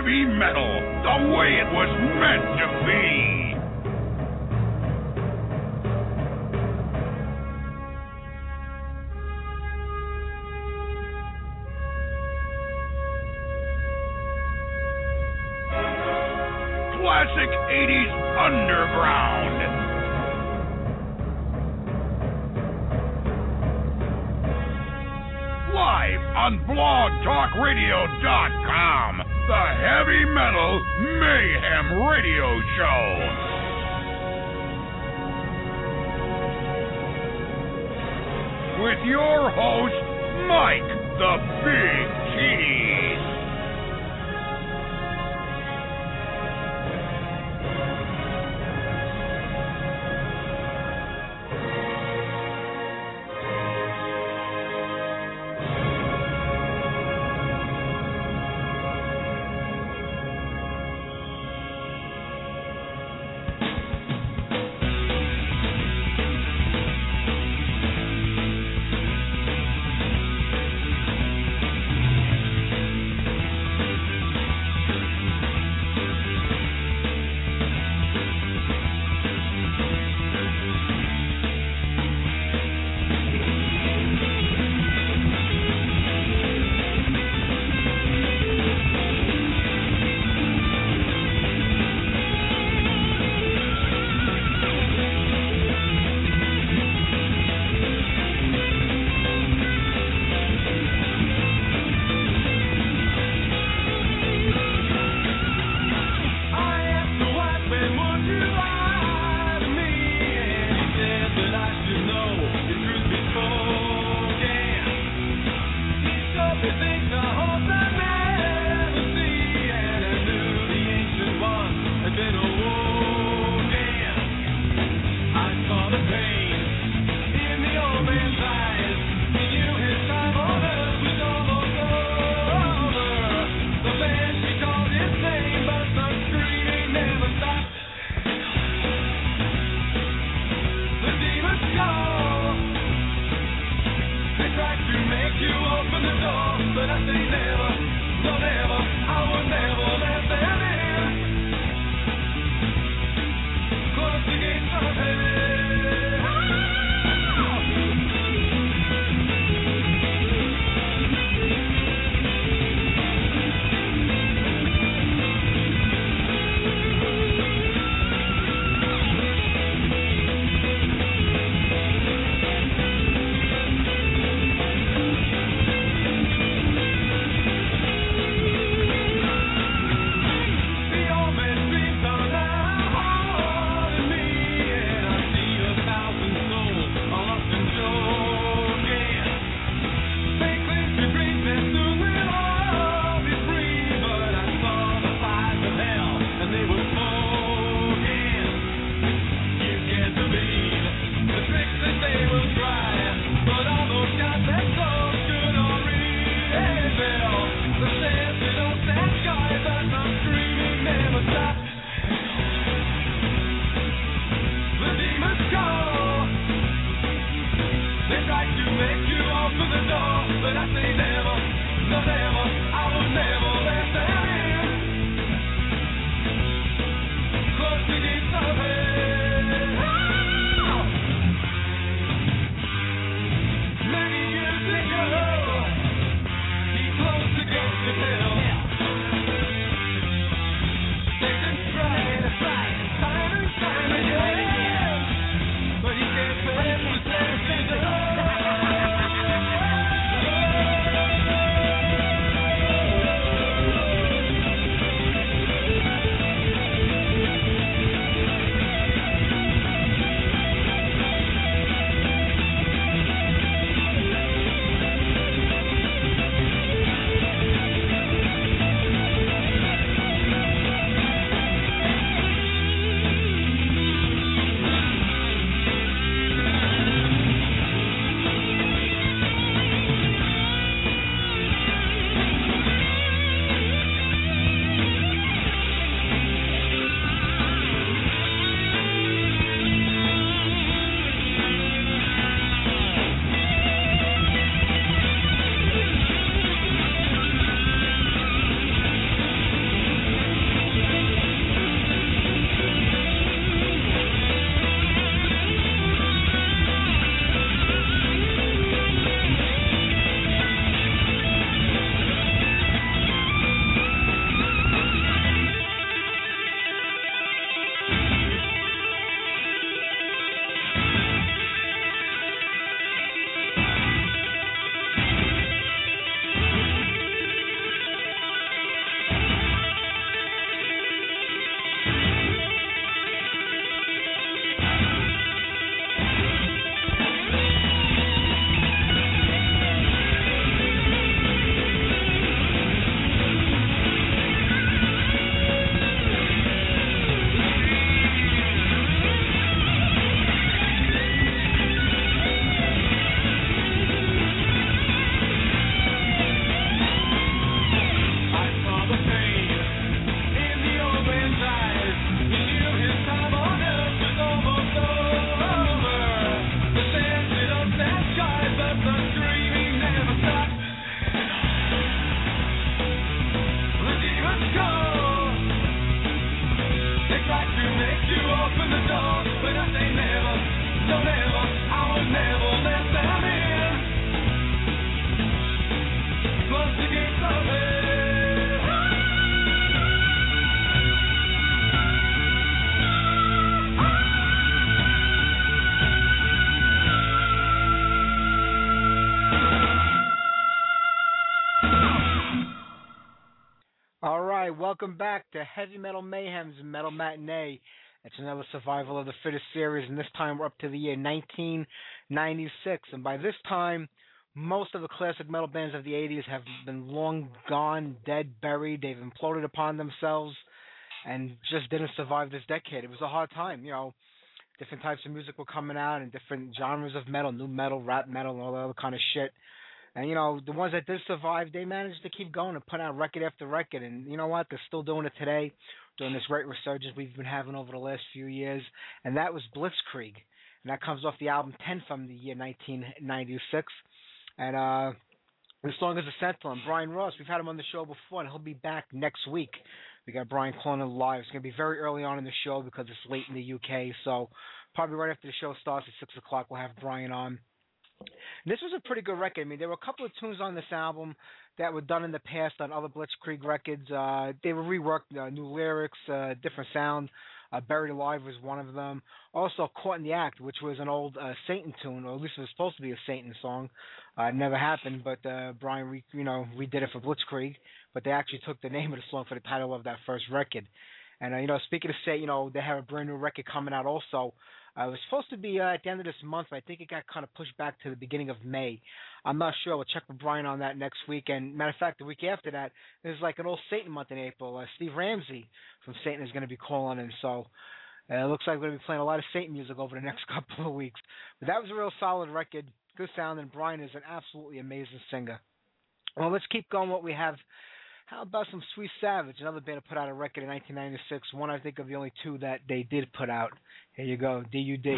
heavy metal the way it was meant to be. make you open the door, but I say never, no never, I will never let in. Close to the welcome back to Heavy Metal Mayhem's Metal Matinee. It's another survival of the fittest series, and this time we're up to the year 1996. And by this time, most of the classic metal bands of the 80s have been long gone, dead, buried. They've imploded upon themselves and just didn't survive this decade. It was a hard time, you know. Different types of music were coming out and different genres of metal, new metal, rap metal, and all that other kind of shit. And you know, the ones that did survive, they managed to keep going and put out record after record. And you know what? They're still doing it today, doing this great resurgence we've been having over the last few years. And that was Blitzkrieg, and that comes off the album Ten from the year 1996. And uh, the song is Essential. And Brian Ross, we've had him on the show before, and he'll be back next week. We got Brian calling live. It's going to be very early on in the show because it's late in the UK. So probably right after the show starts at six o'clock, we'll have Brian on. This was a pretty good record. I mean, there were a couple of tunes on this album that were done in the past on other Blitzkrieg records. Uh, they were reworked, uh, new lyrics, uh, different sound. Uh, Buried Alive was one of them. Also, Caught in the Act, which was an old uh, Satan tune, or at least it was supposed to be a Satan song. Uh, it never happened, but uh, Brian, re- you know, redid it for Blitzkrieg. But they actually took the name of the song for the title of that first record. And uh, you know, speaking of Satan, you know, they have a brand new record coming out also uh, it was supposed to be uh, at the end of this month, but I think it got kind of pushed back to the beginning of May. I'm not sure. We'll check with Brian on that next week. And matter of fact, the week after that, there's like an old Satan month in April. Uh, Steve Ramsey from Satan is going to be calling in, so uh, it looks like we're going to be playing a lot of Satan music over the next couple of weeks. But that was a real solid record, good sound, and Brian is an absolutely amazing singer. Well, let's keep going. What we have how about some Sweet Savage, another band that put out a record in 1996, one I think of the only two that they did put out. Here you go, D.U.D.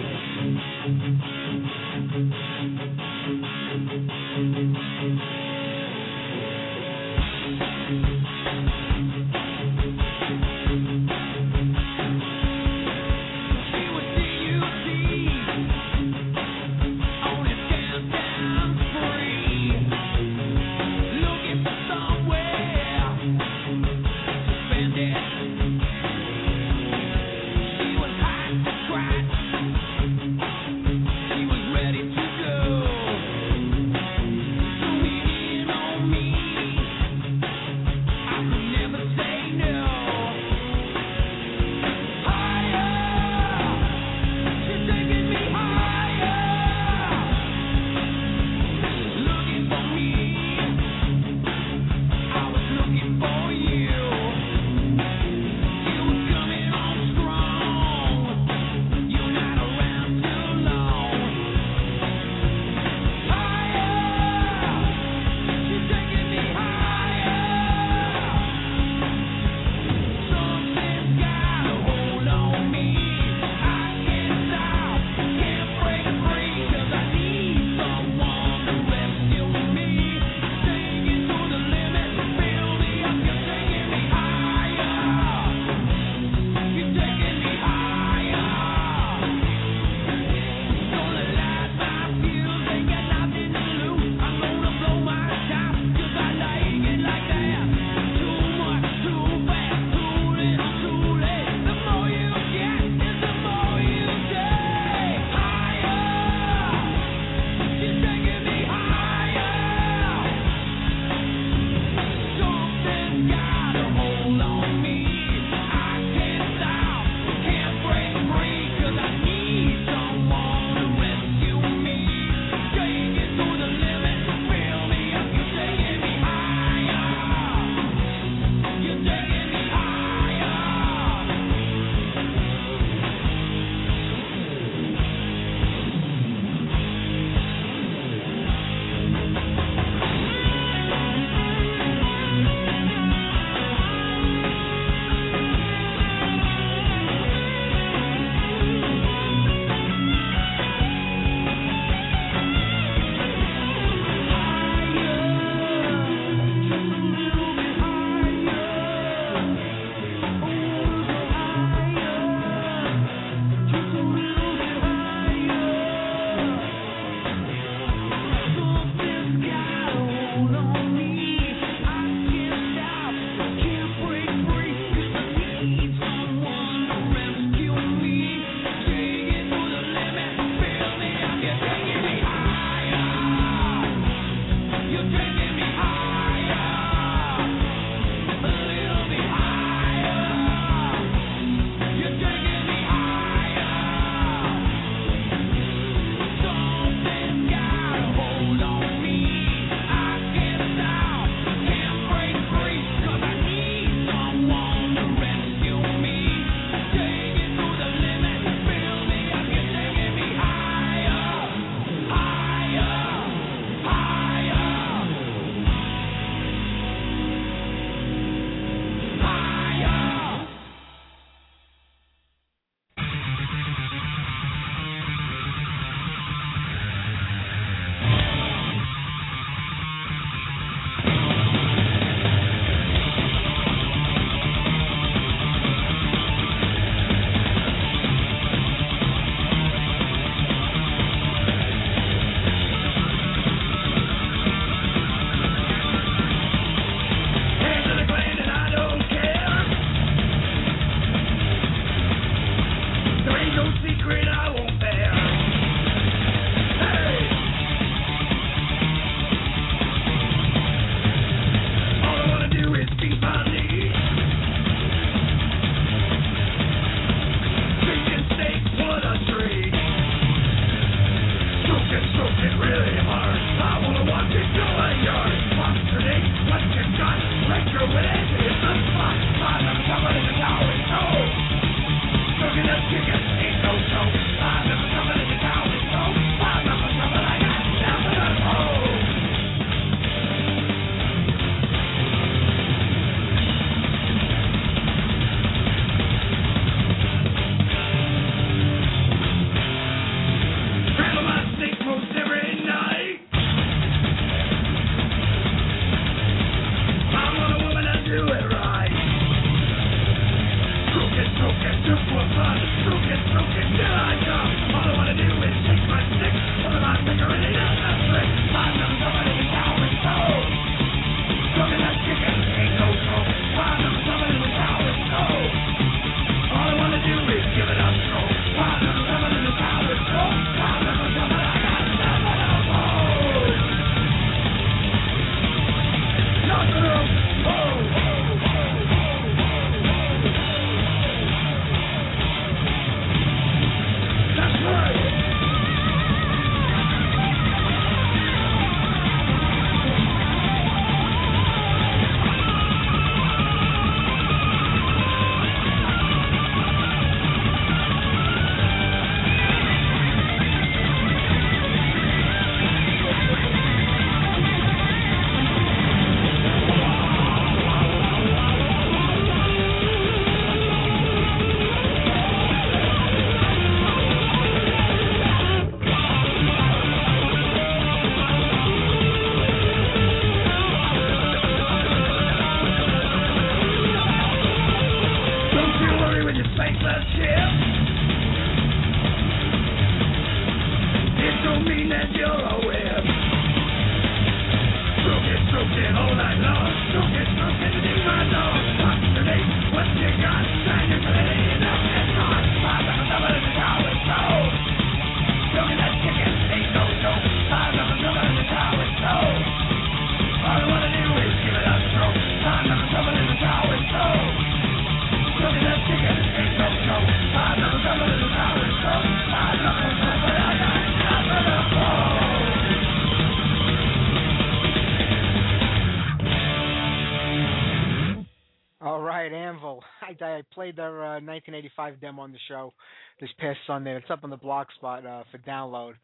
played their uh, 1985 demo on the show this past Sunday. It's up on the blog spot uh, for download.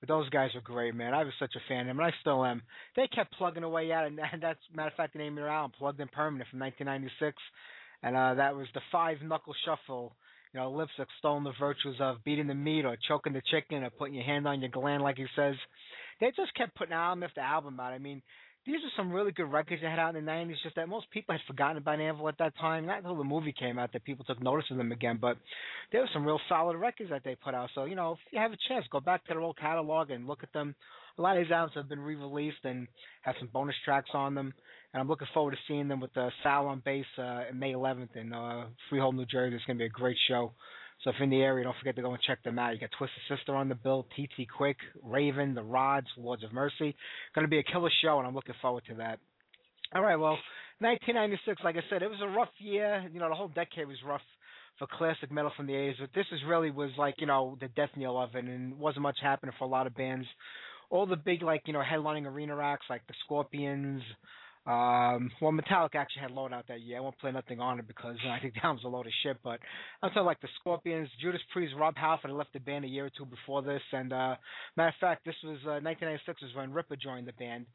But those guys were great, man. I was such a fan of them, and I still am. They kept plugging away at it, and that's matter of fact the name of their album, Plugged In Permanent from 1996, and uh, that was the Five Knuckle Shuffle. You know, lips extolling the virtues of beating the meat or choking the chicken or putting your hand on your gland, like he says. They just kept putting album after album out. I mean, these are some really good records they had out in the '90s. Just that most people had forgotten about Anvil at that time. Not until the movie came out that people took notice of them again. But there were some real solid records that they put out. So you know, if you have a chance, go back to their old catalog and look at them. A lot of these albums have been re-released and have some bonus tracks on them. And I'm looking forward to seeing them with uh, Sal on bass uh, May 11th in uh, Freehold, New Jersey. It's going to be a great show. So if you're in the area, don't forget to go and check them out. You got Twisted Sister on the bill, TT Quick, Raven, The Rods, Lords of Mercy. Going to be a killer show, and I'm looking forward to that. All right, well, 1996, like I said, it was a rough year. You know, the whole decade was rough for classic metal from the 80s, but this is really was like, you know, the death knell of it, and wasn't much happening for a lot of bands. All the big, like, you know, headlining arena acts like the Scorpions, um, well, Metallica actually had Load Out that year. I won't play nothing on it because you know, I think that was a load of shit. But I'm talking like the Scorpions, Judas Priest, Rob Halford left the band a year or two before this. And uh, matter of fact, this was uh, 1996 was when Ripper joined the band.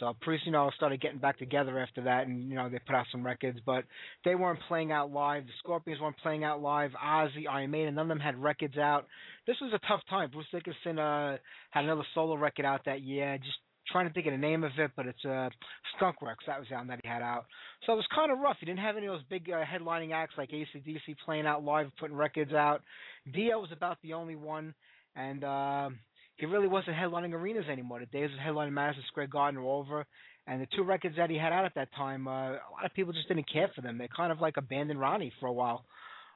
So Priest, you know, started getting back together after that, and you know they put out some records, but they weren't playing out live. The Scorpions weren't playing out live. Ozzy, Iron Maiden, none of them had records out. This was a tough time. Bruce Dickinson uh, had another solo record out that year. Just trying to think of the name of it, but it's uh, Skunk Works. That was the album that he had out. So it was kind of rough. He didn't have any of those big uh, headlining acts like ACDC playing out live, putting records out. Dio was about the only one, and uh, he really wasn't headlining arenas anymore. The days of headlining Madison Square Garden were over. And the two records that he had out at that time, uh, a lot of people just didn't care for them. They kind of like abandoned Ronnie for a while.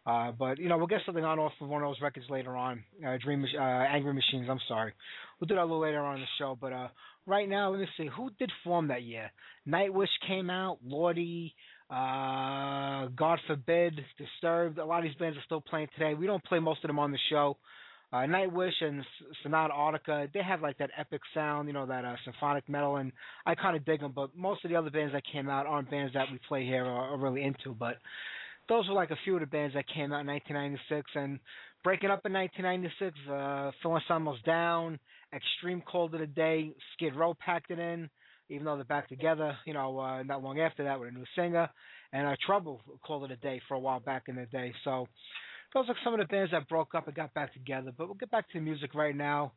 Uh, but you know, we'll get something on off of one of those records later on. Uh, Dream, uh, Angry Machines. I'm sorry, we'll do that a little later on in the show. But uh, right now, let me see who did form that year. Nightwish came out. Lordi, uh, God forbid, Disturbed. A lot of these bands are still playing today. We don't play most of them on the show. Uh, Nightwish and Sonata Arctica, they have like that epic sound, you know, that uh, symphonic metal, and I kind of dig them. But most of the other bands that came out aren't bands that we play here or are really into. But those were like a few of the bands that came out in 1996 and breaking up in 1996 uh Phil Anselmo's down extreme cold of the day skid row packed it in even though they're back together you know uh not long after that with a new singer and uh trouble called it a day for a while back in the day. So those are some of the bands that broke up and got back together but we'll get back to the music right now.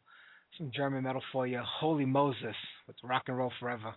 Some german metal for you holy moses with rock and roll forever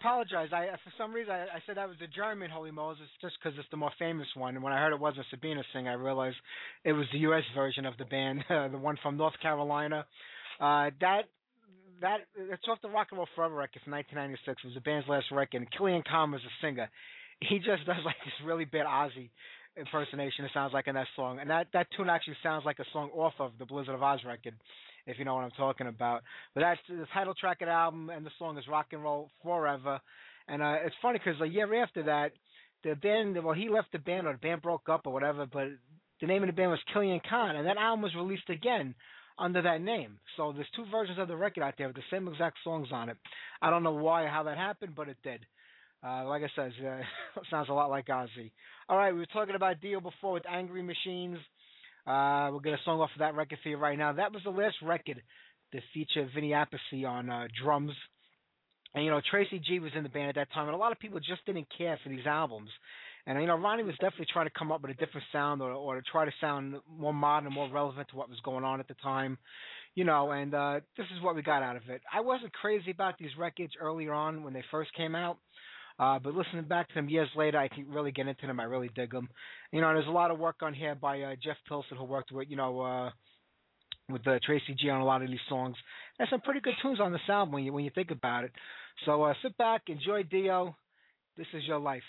apologize. I for some reason I, I said that was the German Holy Moses just because it's the more famous one. And when I heard it wasn't Sabina sing, I realized it was the U.S. version of the band, uh, the one from North Carolina. Uh, that that it's off the Rock and Roll Forever record from 1996. It was the band's last record. Killian Conn was a singer. He just does like this really bad Ozzy impersonation. It sounds like in that song, and that that tune actually sounds like a song off of the Blizzard of Ozz record if you know what I'm talking about. But that's the title track of the album, and the song is Rock and Roll Forever. And uh, it's funny because a year after that, the band, well, he left the band or the band broke up or whatever, but the name of the band was Killian Conn, and that album was released again under that name. So there's two versions of the record out there with the same exact songs on it. I don't know why or how that happened, but it did. Uh, like I said, uh, sounds a lot like Ozzy. All right, we were talking about Dio before with Angry Machines. Uh, we'll get a song off of that record for you right now. That was the last record to feature Vinny Appice on uh, drums. And you know, Tracy G was in the band at that time, and a lot of people just didn't care for these albums. And you know, Ronnie was definitely trying to come up with a different sound, or or to try to sound more modern, more relevant to what was going on at the time. You know, and uh, this is what we got out of it. I wasn't crazy about these records earlier on when they first came out. Uh, but listening back to them years later, I can really get into them. I really dig them. You know, there's a lot of work on here by uh, Jeff Pilson, who worked with, you know, uh, with uh, Tracy G on a lot of these songs. There's some pretty good tunes on this album when you when you think about it. So uh, sit back, enjoy Dio. This is your life.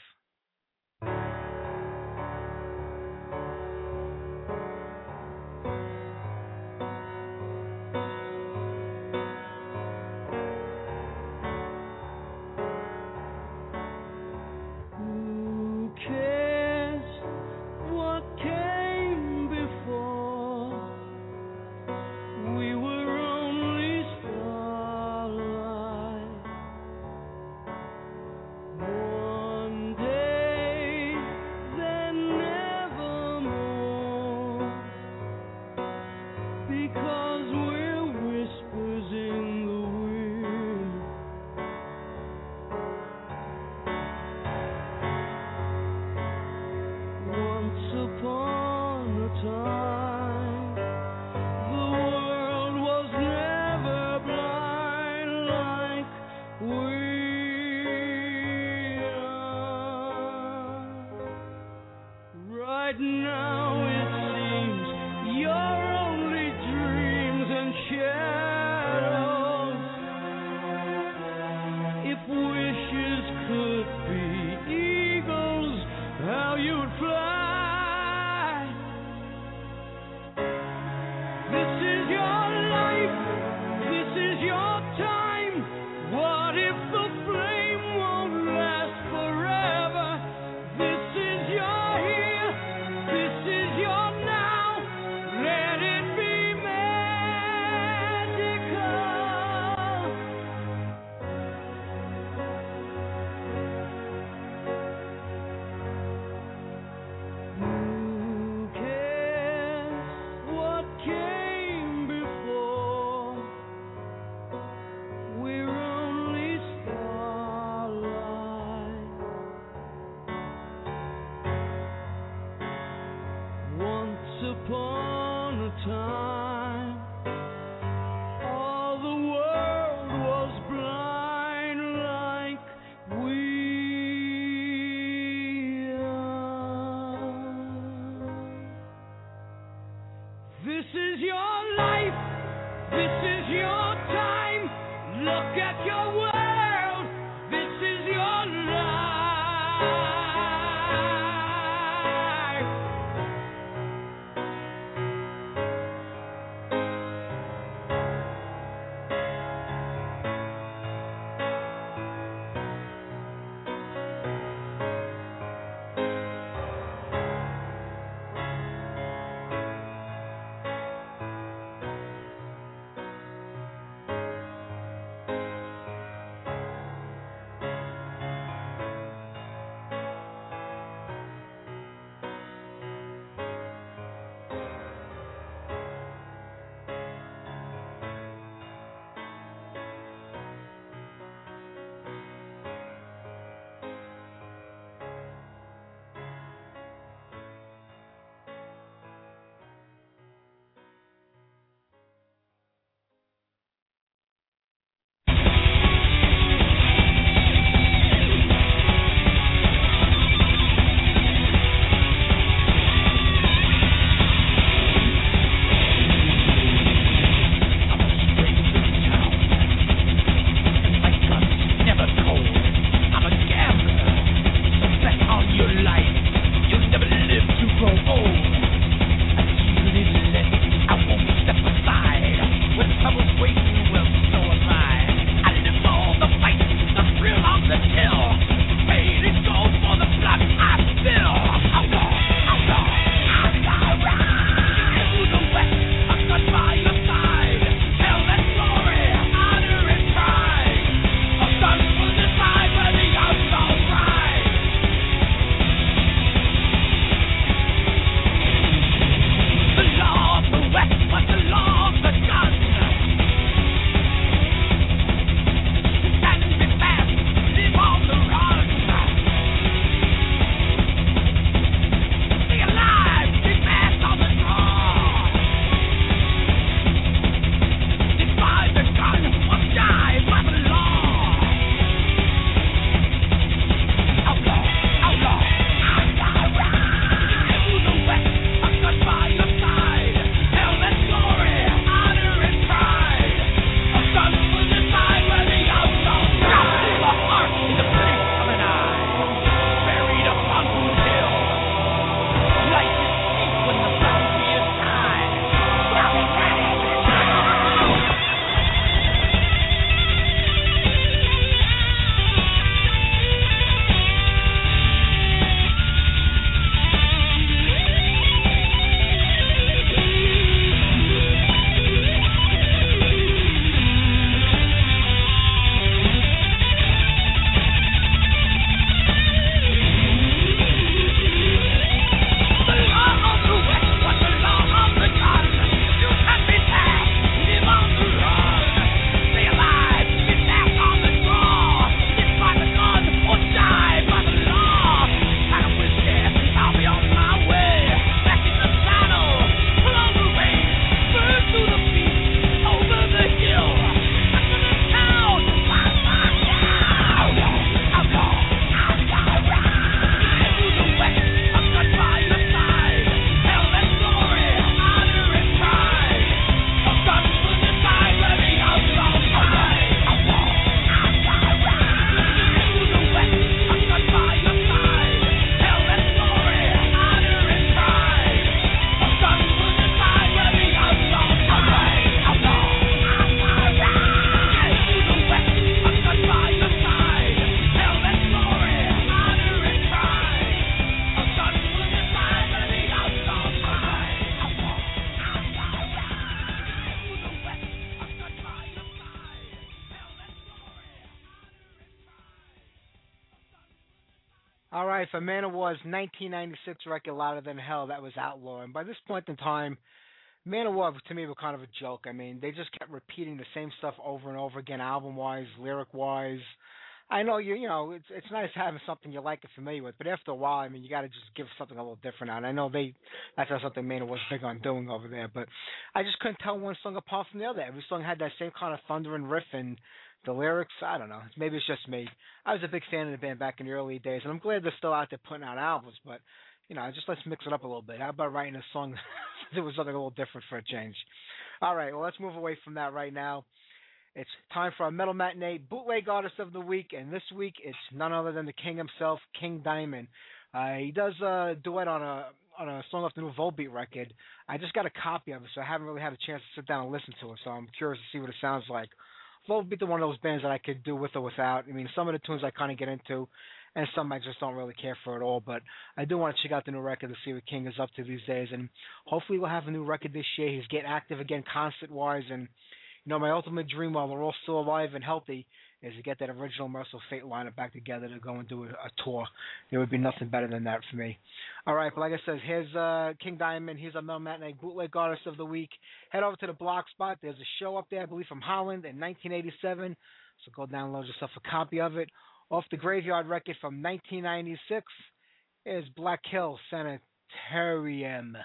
All right, for Manowar's 1996 record, Louder Than Hell, that was Outlaw. And by this point in time, Manowar to me was kind of a joke. I mean, they just kept repeating the same stuff over and over again, album-wise, lyric-wise. I know you, you know, it's it's nice having something you like and familiar with, but after a while, I mean, you got to just give something a little different out. I know they that's not something Manowar was big on doing over there, but I just couldn't tell one song apart from the other. Every song had that same kind of thundering riff and the lyrics, I don't know. Maybe it's just me. I was a big fan of the band back in the early days, and I'm glad they're still out there putting out albums. But you know, just let's mix it up a little bit. How about writing a song that was something a little different for a change? All right, well, let's move away from that right now. It's time for our Metal Matinee Bootleg Artist of the Week, and this week it's none other than the King himself, King Diamond. Uh, he does a duet on a on a song off the new Volbeat record. I just got a copy of it, so I haven't really had a chance to sit down and listen to it. So I'm curious to see what it sounds like. Volbeat, one of those bands that I could do with or without. I mean, some of the tunes I kind of get into, and some I just don't really care for at all. But I do want to check out the new record to see what King is up to these days, and hopefully we'll have a new record this year. He's getting active again, concert wise, and you know, my ultimate dream while we're all still alive and healthy is to get that original Mercyful Fate lineup back together to go and do a, a tour. There would be nothing better than that for me. All right, but like I said, here's uh, King Diamond. Here's our Metal Matinee Bootleg Artist of the Week. Head over to the blog spot. There's a show up there, I believe, from Holland in 1987. So go download yourself a copy of it. Off the Graveyard record from 1996 is Black Hill Sanitarium.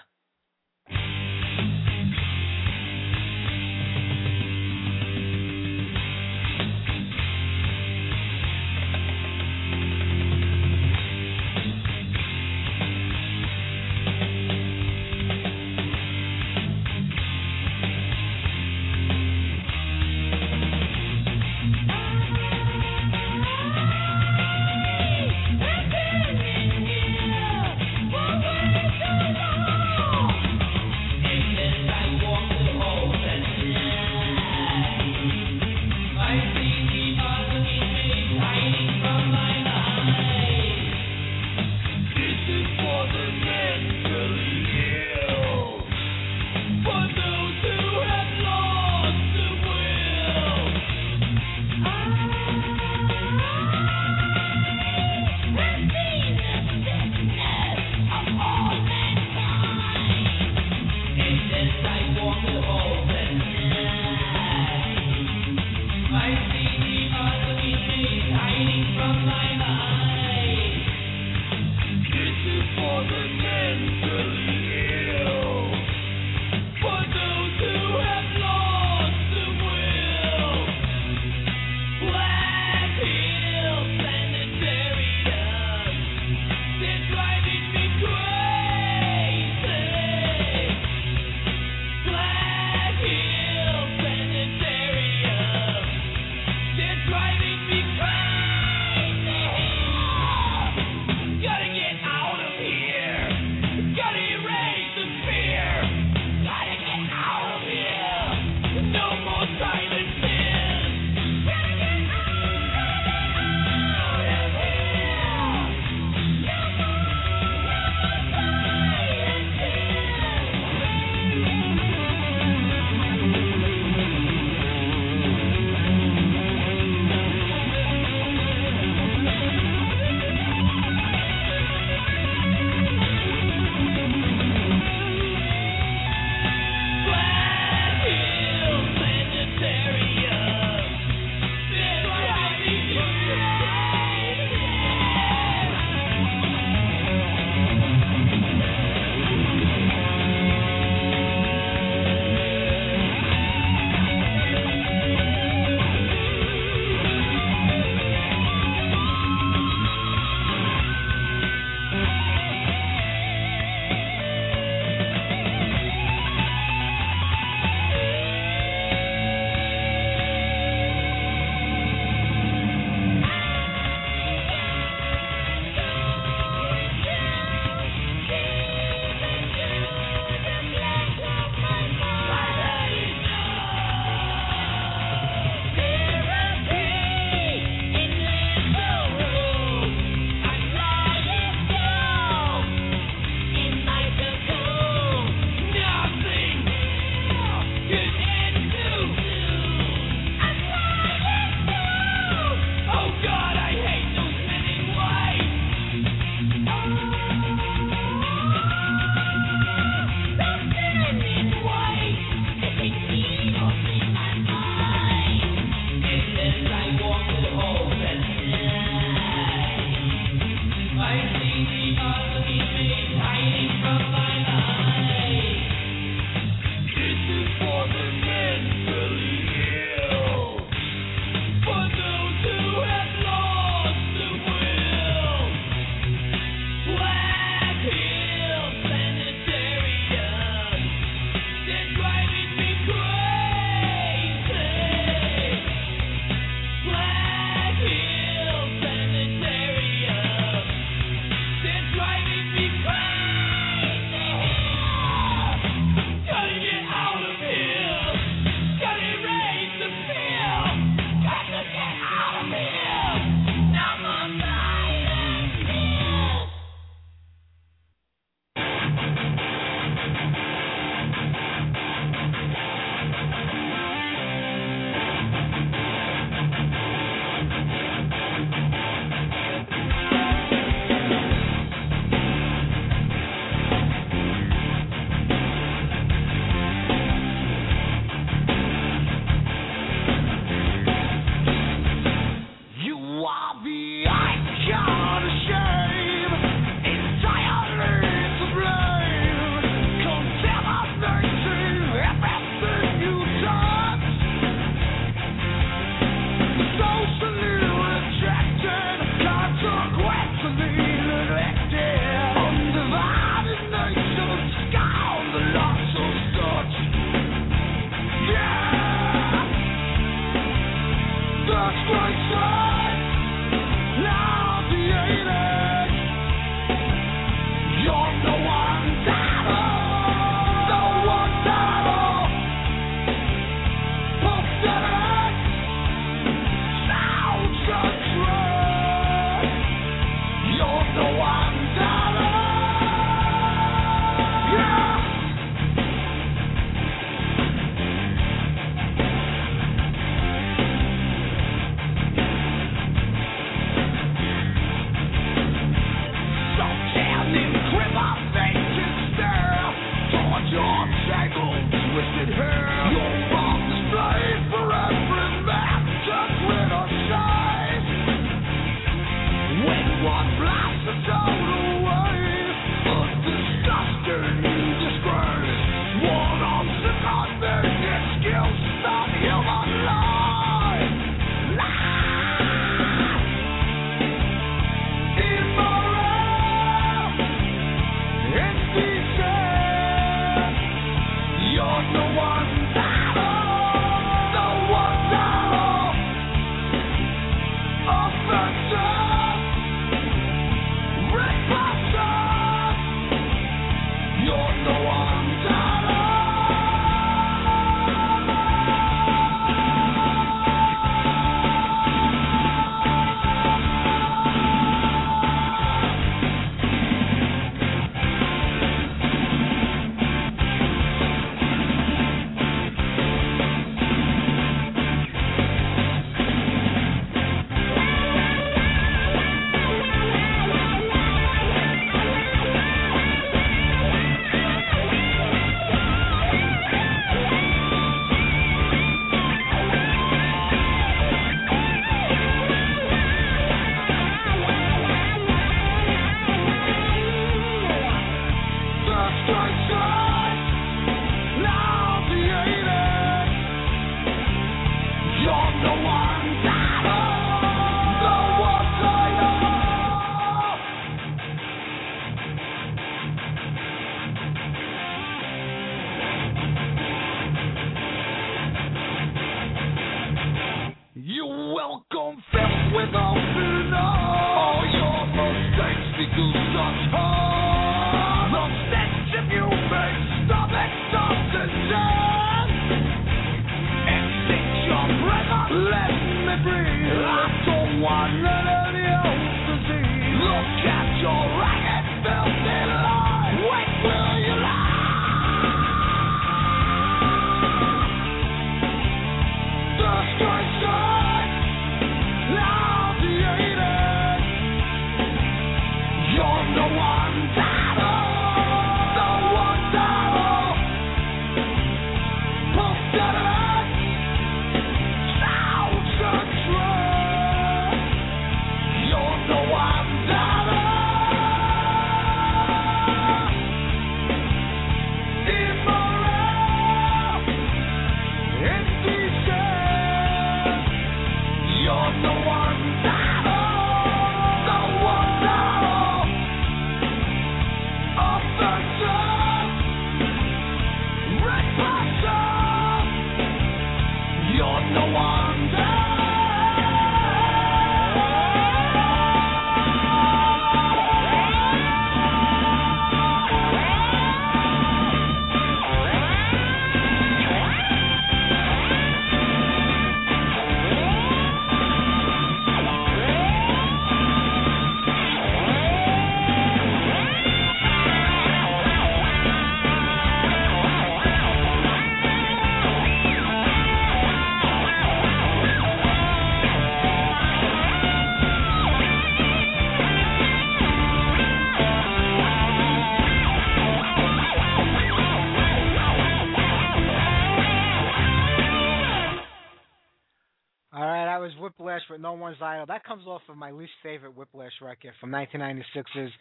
Off of my least favorite Whiplash record from 1996's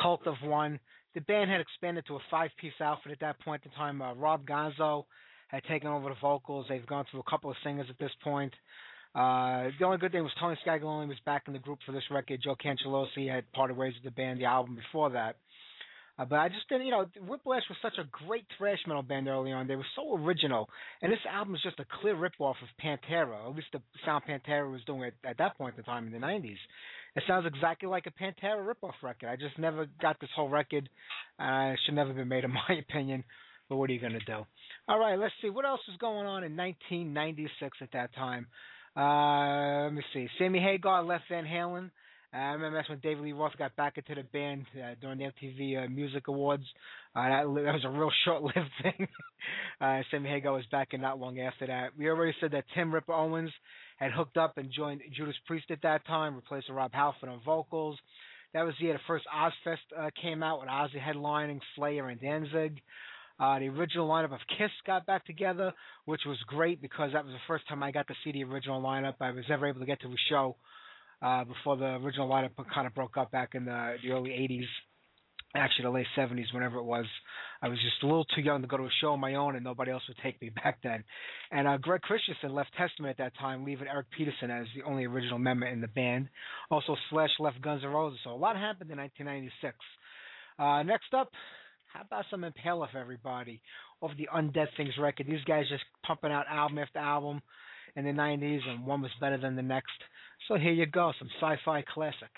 Cult of One. The band had expanded to a five-piece outfit at that point in time. Uh, Rob Gonzo had taken over the vocals. They've gone through a couple of singers at this point. Uh, the only good thing was Tony Scaglione was back in the group for this record. Joe Cangelosi had parted ways with the band the album before that. Uh, but I just didn't, you know, Whiplash was such a great thrash metal band early on. They were so original, and this album is just a clear ripoff of Pantera. At least the sound Pantera was doing at, at that point in time in the '90s. It sounds exactly like a Pantera ripoff record. I just never got this whole record. Uh, it should never have been made, in my opinion. But what are you going to do? All right, let's see what else was going on in 1996 at that time. Uh, let me see. Sammy Hagar left Van Halen. I remember that's when David Lee Roth got back into the band uh, during the MTV uh, Music Awards. Uh, that, that was a real short-lived thing. uh, Sammy Hagar was back in not long after that. We already said that Tim Ripper Owens had hooked up and joined Judas Priest at that time, replacing Rob Halford on vocals. That was the year the first Ozzfest uh, came out with Ozzy headlining Slayer and Danzig. Uh, the original lineup of Kiss got back together, which was great because that was the first time I got to see the original lineup. I was ever able to get to a show uh, before the original lineup kind of broke up back in the, the early 80s, actually the late 70s, whenever it was. I was just a little too young to go to a show on my own, and nobody else would take me back then. And uh, Greg Christensen left Testament at that time, leaving Eric Peterson as the only original member in the band. Also, Slash left Guns N' Roses, so a lot happened in 1996. Uh, next up, how about some Impaler for everybody off the Undead Things record? These guys just pumping out album after album in the 90s, and one was better than the next. So here you go, some sci-fi classic.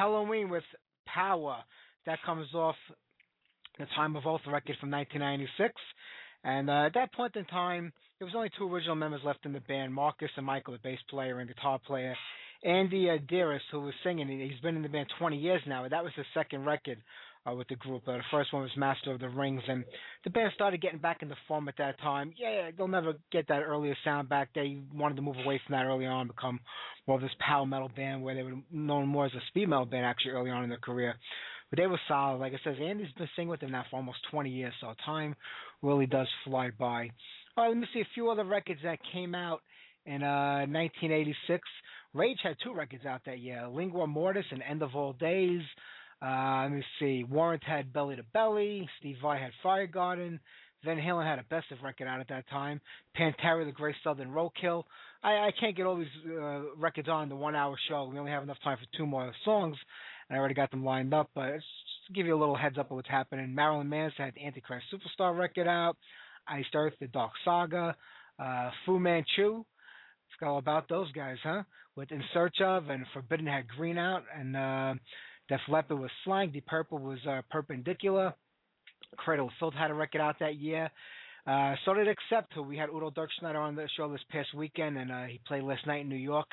Okay, Helloween with Power. That comes off the Time of Oath record from 1996. And uh, at that point in time, there was only two original members left in the band, Marcus and Michael, the bass player and guitar player. Andy uh, Deris, who was singing, he's been in the band 20 years now. That was his second record uh, with the group. Uh, the first one was Master of the Rings, and the band started getting back into form at that time. Yeah, they'll never get that earlier sound back. They wanted to move away from that early on, become more of this power metal band where they were known more as a speed metal band actually early on in their career. But they were solid. Like I said, Andy's been singing with them now for almost 20 years, so time really does fly by. All right, let me see a few other records that came out in uh, 1986. Rage had two records out that year: Lingua Mortis and End of All Days. Uh, let me see. Warrant had Belly to Belly. Steve Vai had Fire Garden. Van Halen had a best of record out at that time. Pantera, The Great Southern Roadkill. I, I can't get all these uh, records on the one hour show. We only have enough time for two more songs, and I already got them lined up. But just to give you a little heads up of what's happening. Marilyn Manson had the Antichrist Superstar record out. Iced Earth, The Dark Saga. Uh, Fu Manchu. It's all about those guys, huh? With In Search of and Forbidden had Green out, and uh, Def Leppard was Slang. Deep Purple was uh, Perpendicular. Cradle of Filth had a record out that year. Uh, so did Accept, who we had Udo Dirkschneider on the show this past weekend, and uh, he played last night in New York.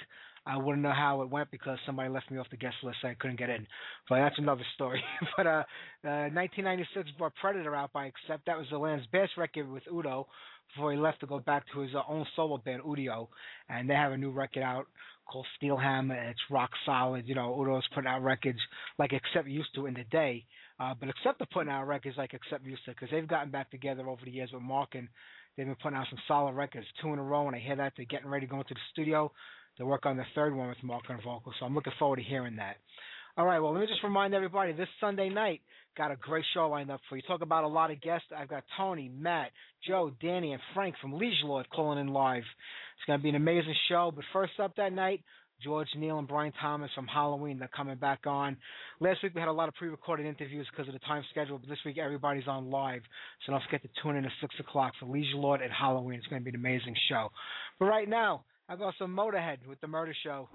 I wouldn't know how it went because somebody left me off the guest list. So I couldn't get in, but that's another story. but uh, uh, 1996 brought Predator out by Accept. That was the land's best record with Udo before he left to go back to his uh, own solo band U.D.O., and they have a new record out called Steel Hammer. It's rock solid. You know, Udo's putting out records like Accept used to in the day. Uh, but Accept are putting out records like Accept used to because they've gotten back together over the years with Mark and they've been putting out some solid records, two in a row. And I hear that they're getting ready to go into the studio to work on the third one with Mark on vocals. So I'm looking forward to hearing that. All right, well, let me just remind everybody this Sunday night, got a great show lined up for you. Talk about a lot of guests. I've got Tony, Matt, Joe, Danny, and Frank from Liege Lord calling in live. It's going to be an amazing show. But first up that night, George Neal and Brian Thomas from Halloween. They're coming back on. Last week we had a lot of pre-recorded interviews because of the time schedule, but this week everybody's on live. So don't forget to tune in at 6 o'clock for Liege Lord at Halloween. It's going to be an amazing show. But right now, I've some Motorhead with The Murder Show.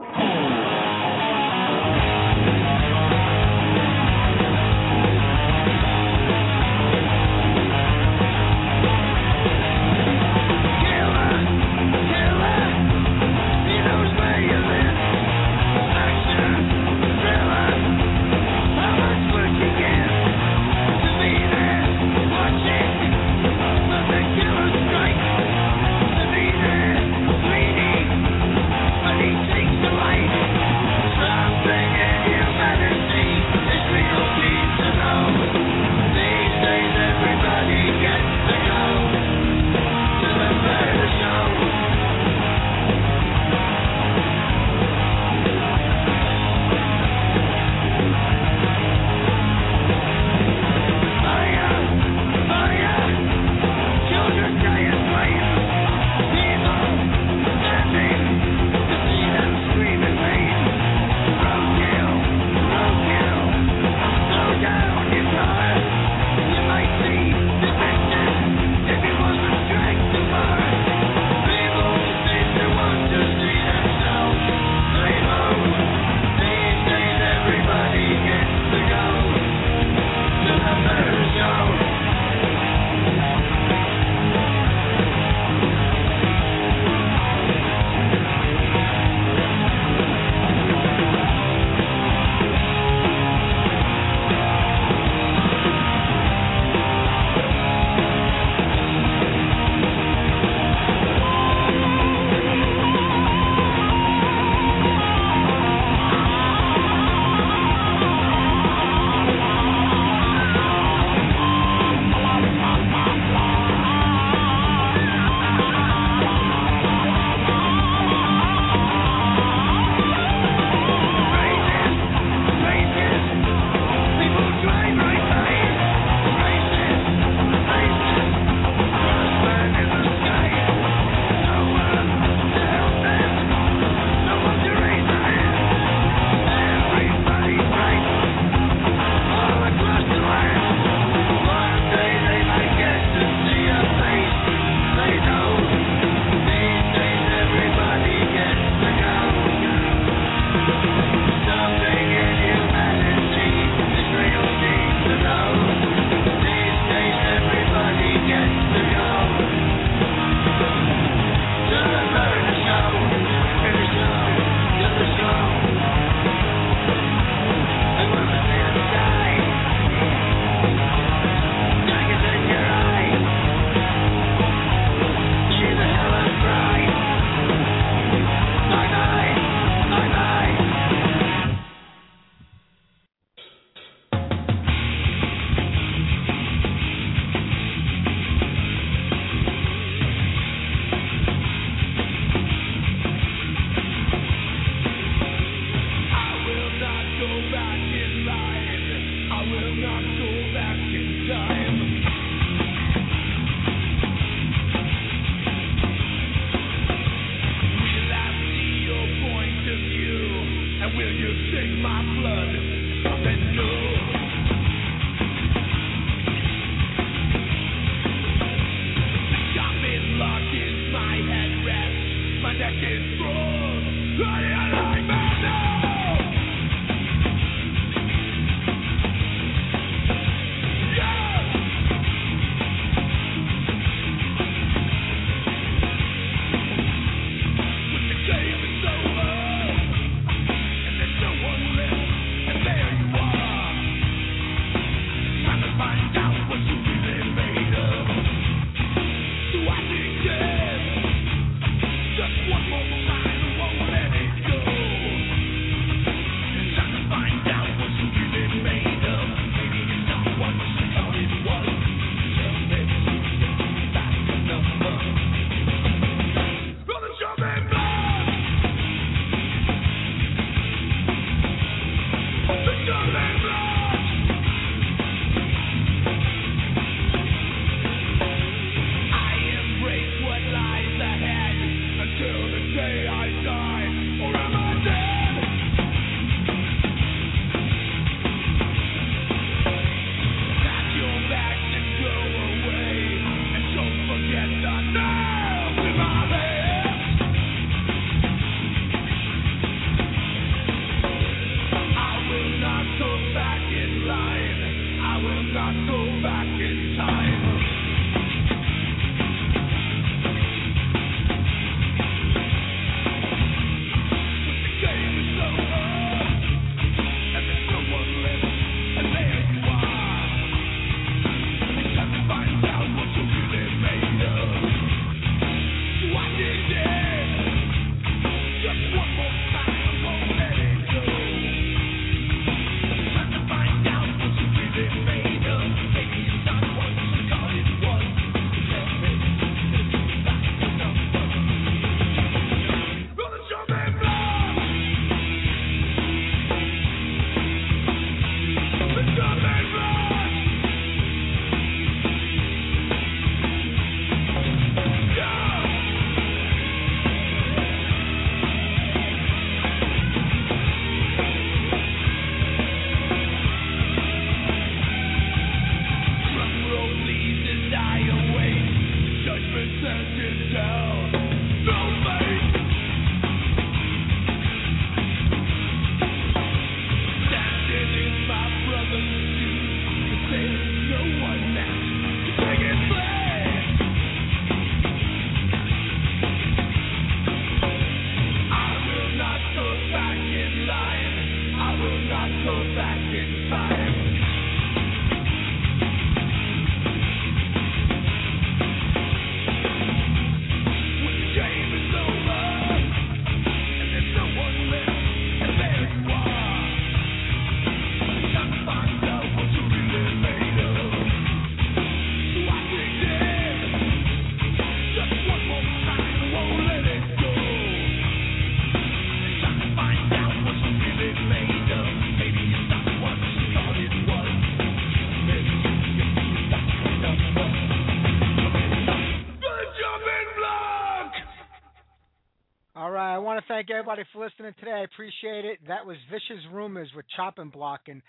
Thank everybody for listening today. I appreciate it. That was Vicious Rumors with Chopping Block, and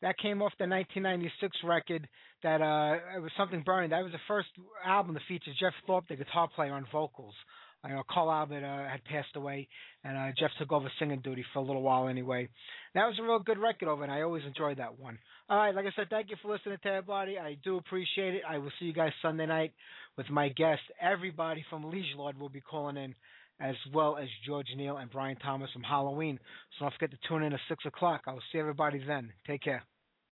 that came off the 1996 record. That uh, it was something burning. That was the first album to feature Geoff Thorpe, the guitar player, on vocals. You know, Carl Albert uh, had passed away, and uh, Jeff took over singing duty for a little while anyway. That was a real good record over, and I always enjoyed that one. All right, like I said, thank you for listening to everybody. I do appreciate it. I will see you guys Sunday night with my guest. Everybody from Liege Lord will be calling in as well as George Neal and Brian Thomas from Halloween. So don't forget to tune in at 6 o'clock. I will see everybody then. Take care.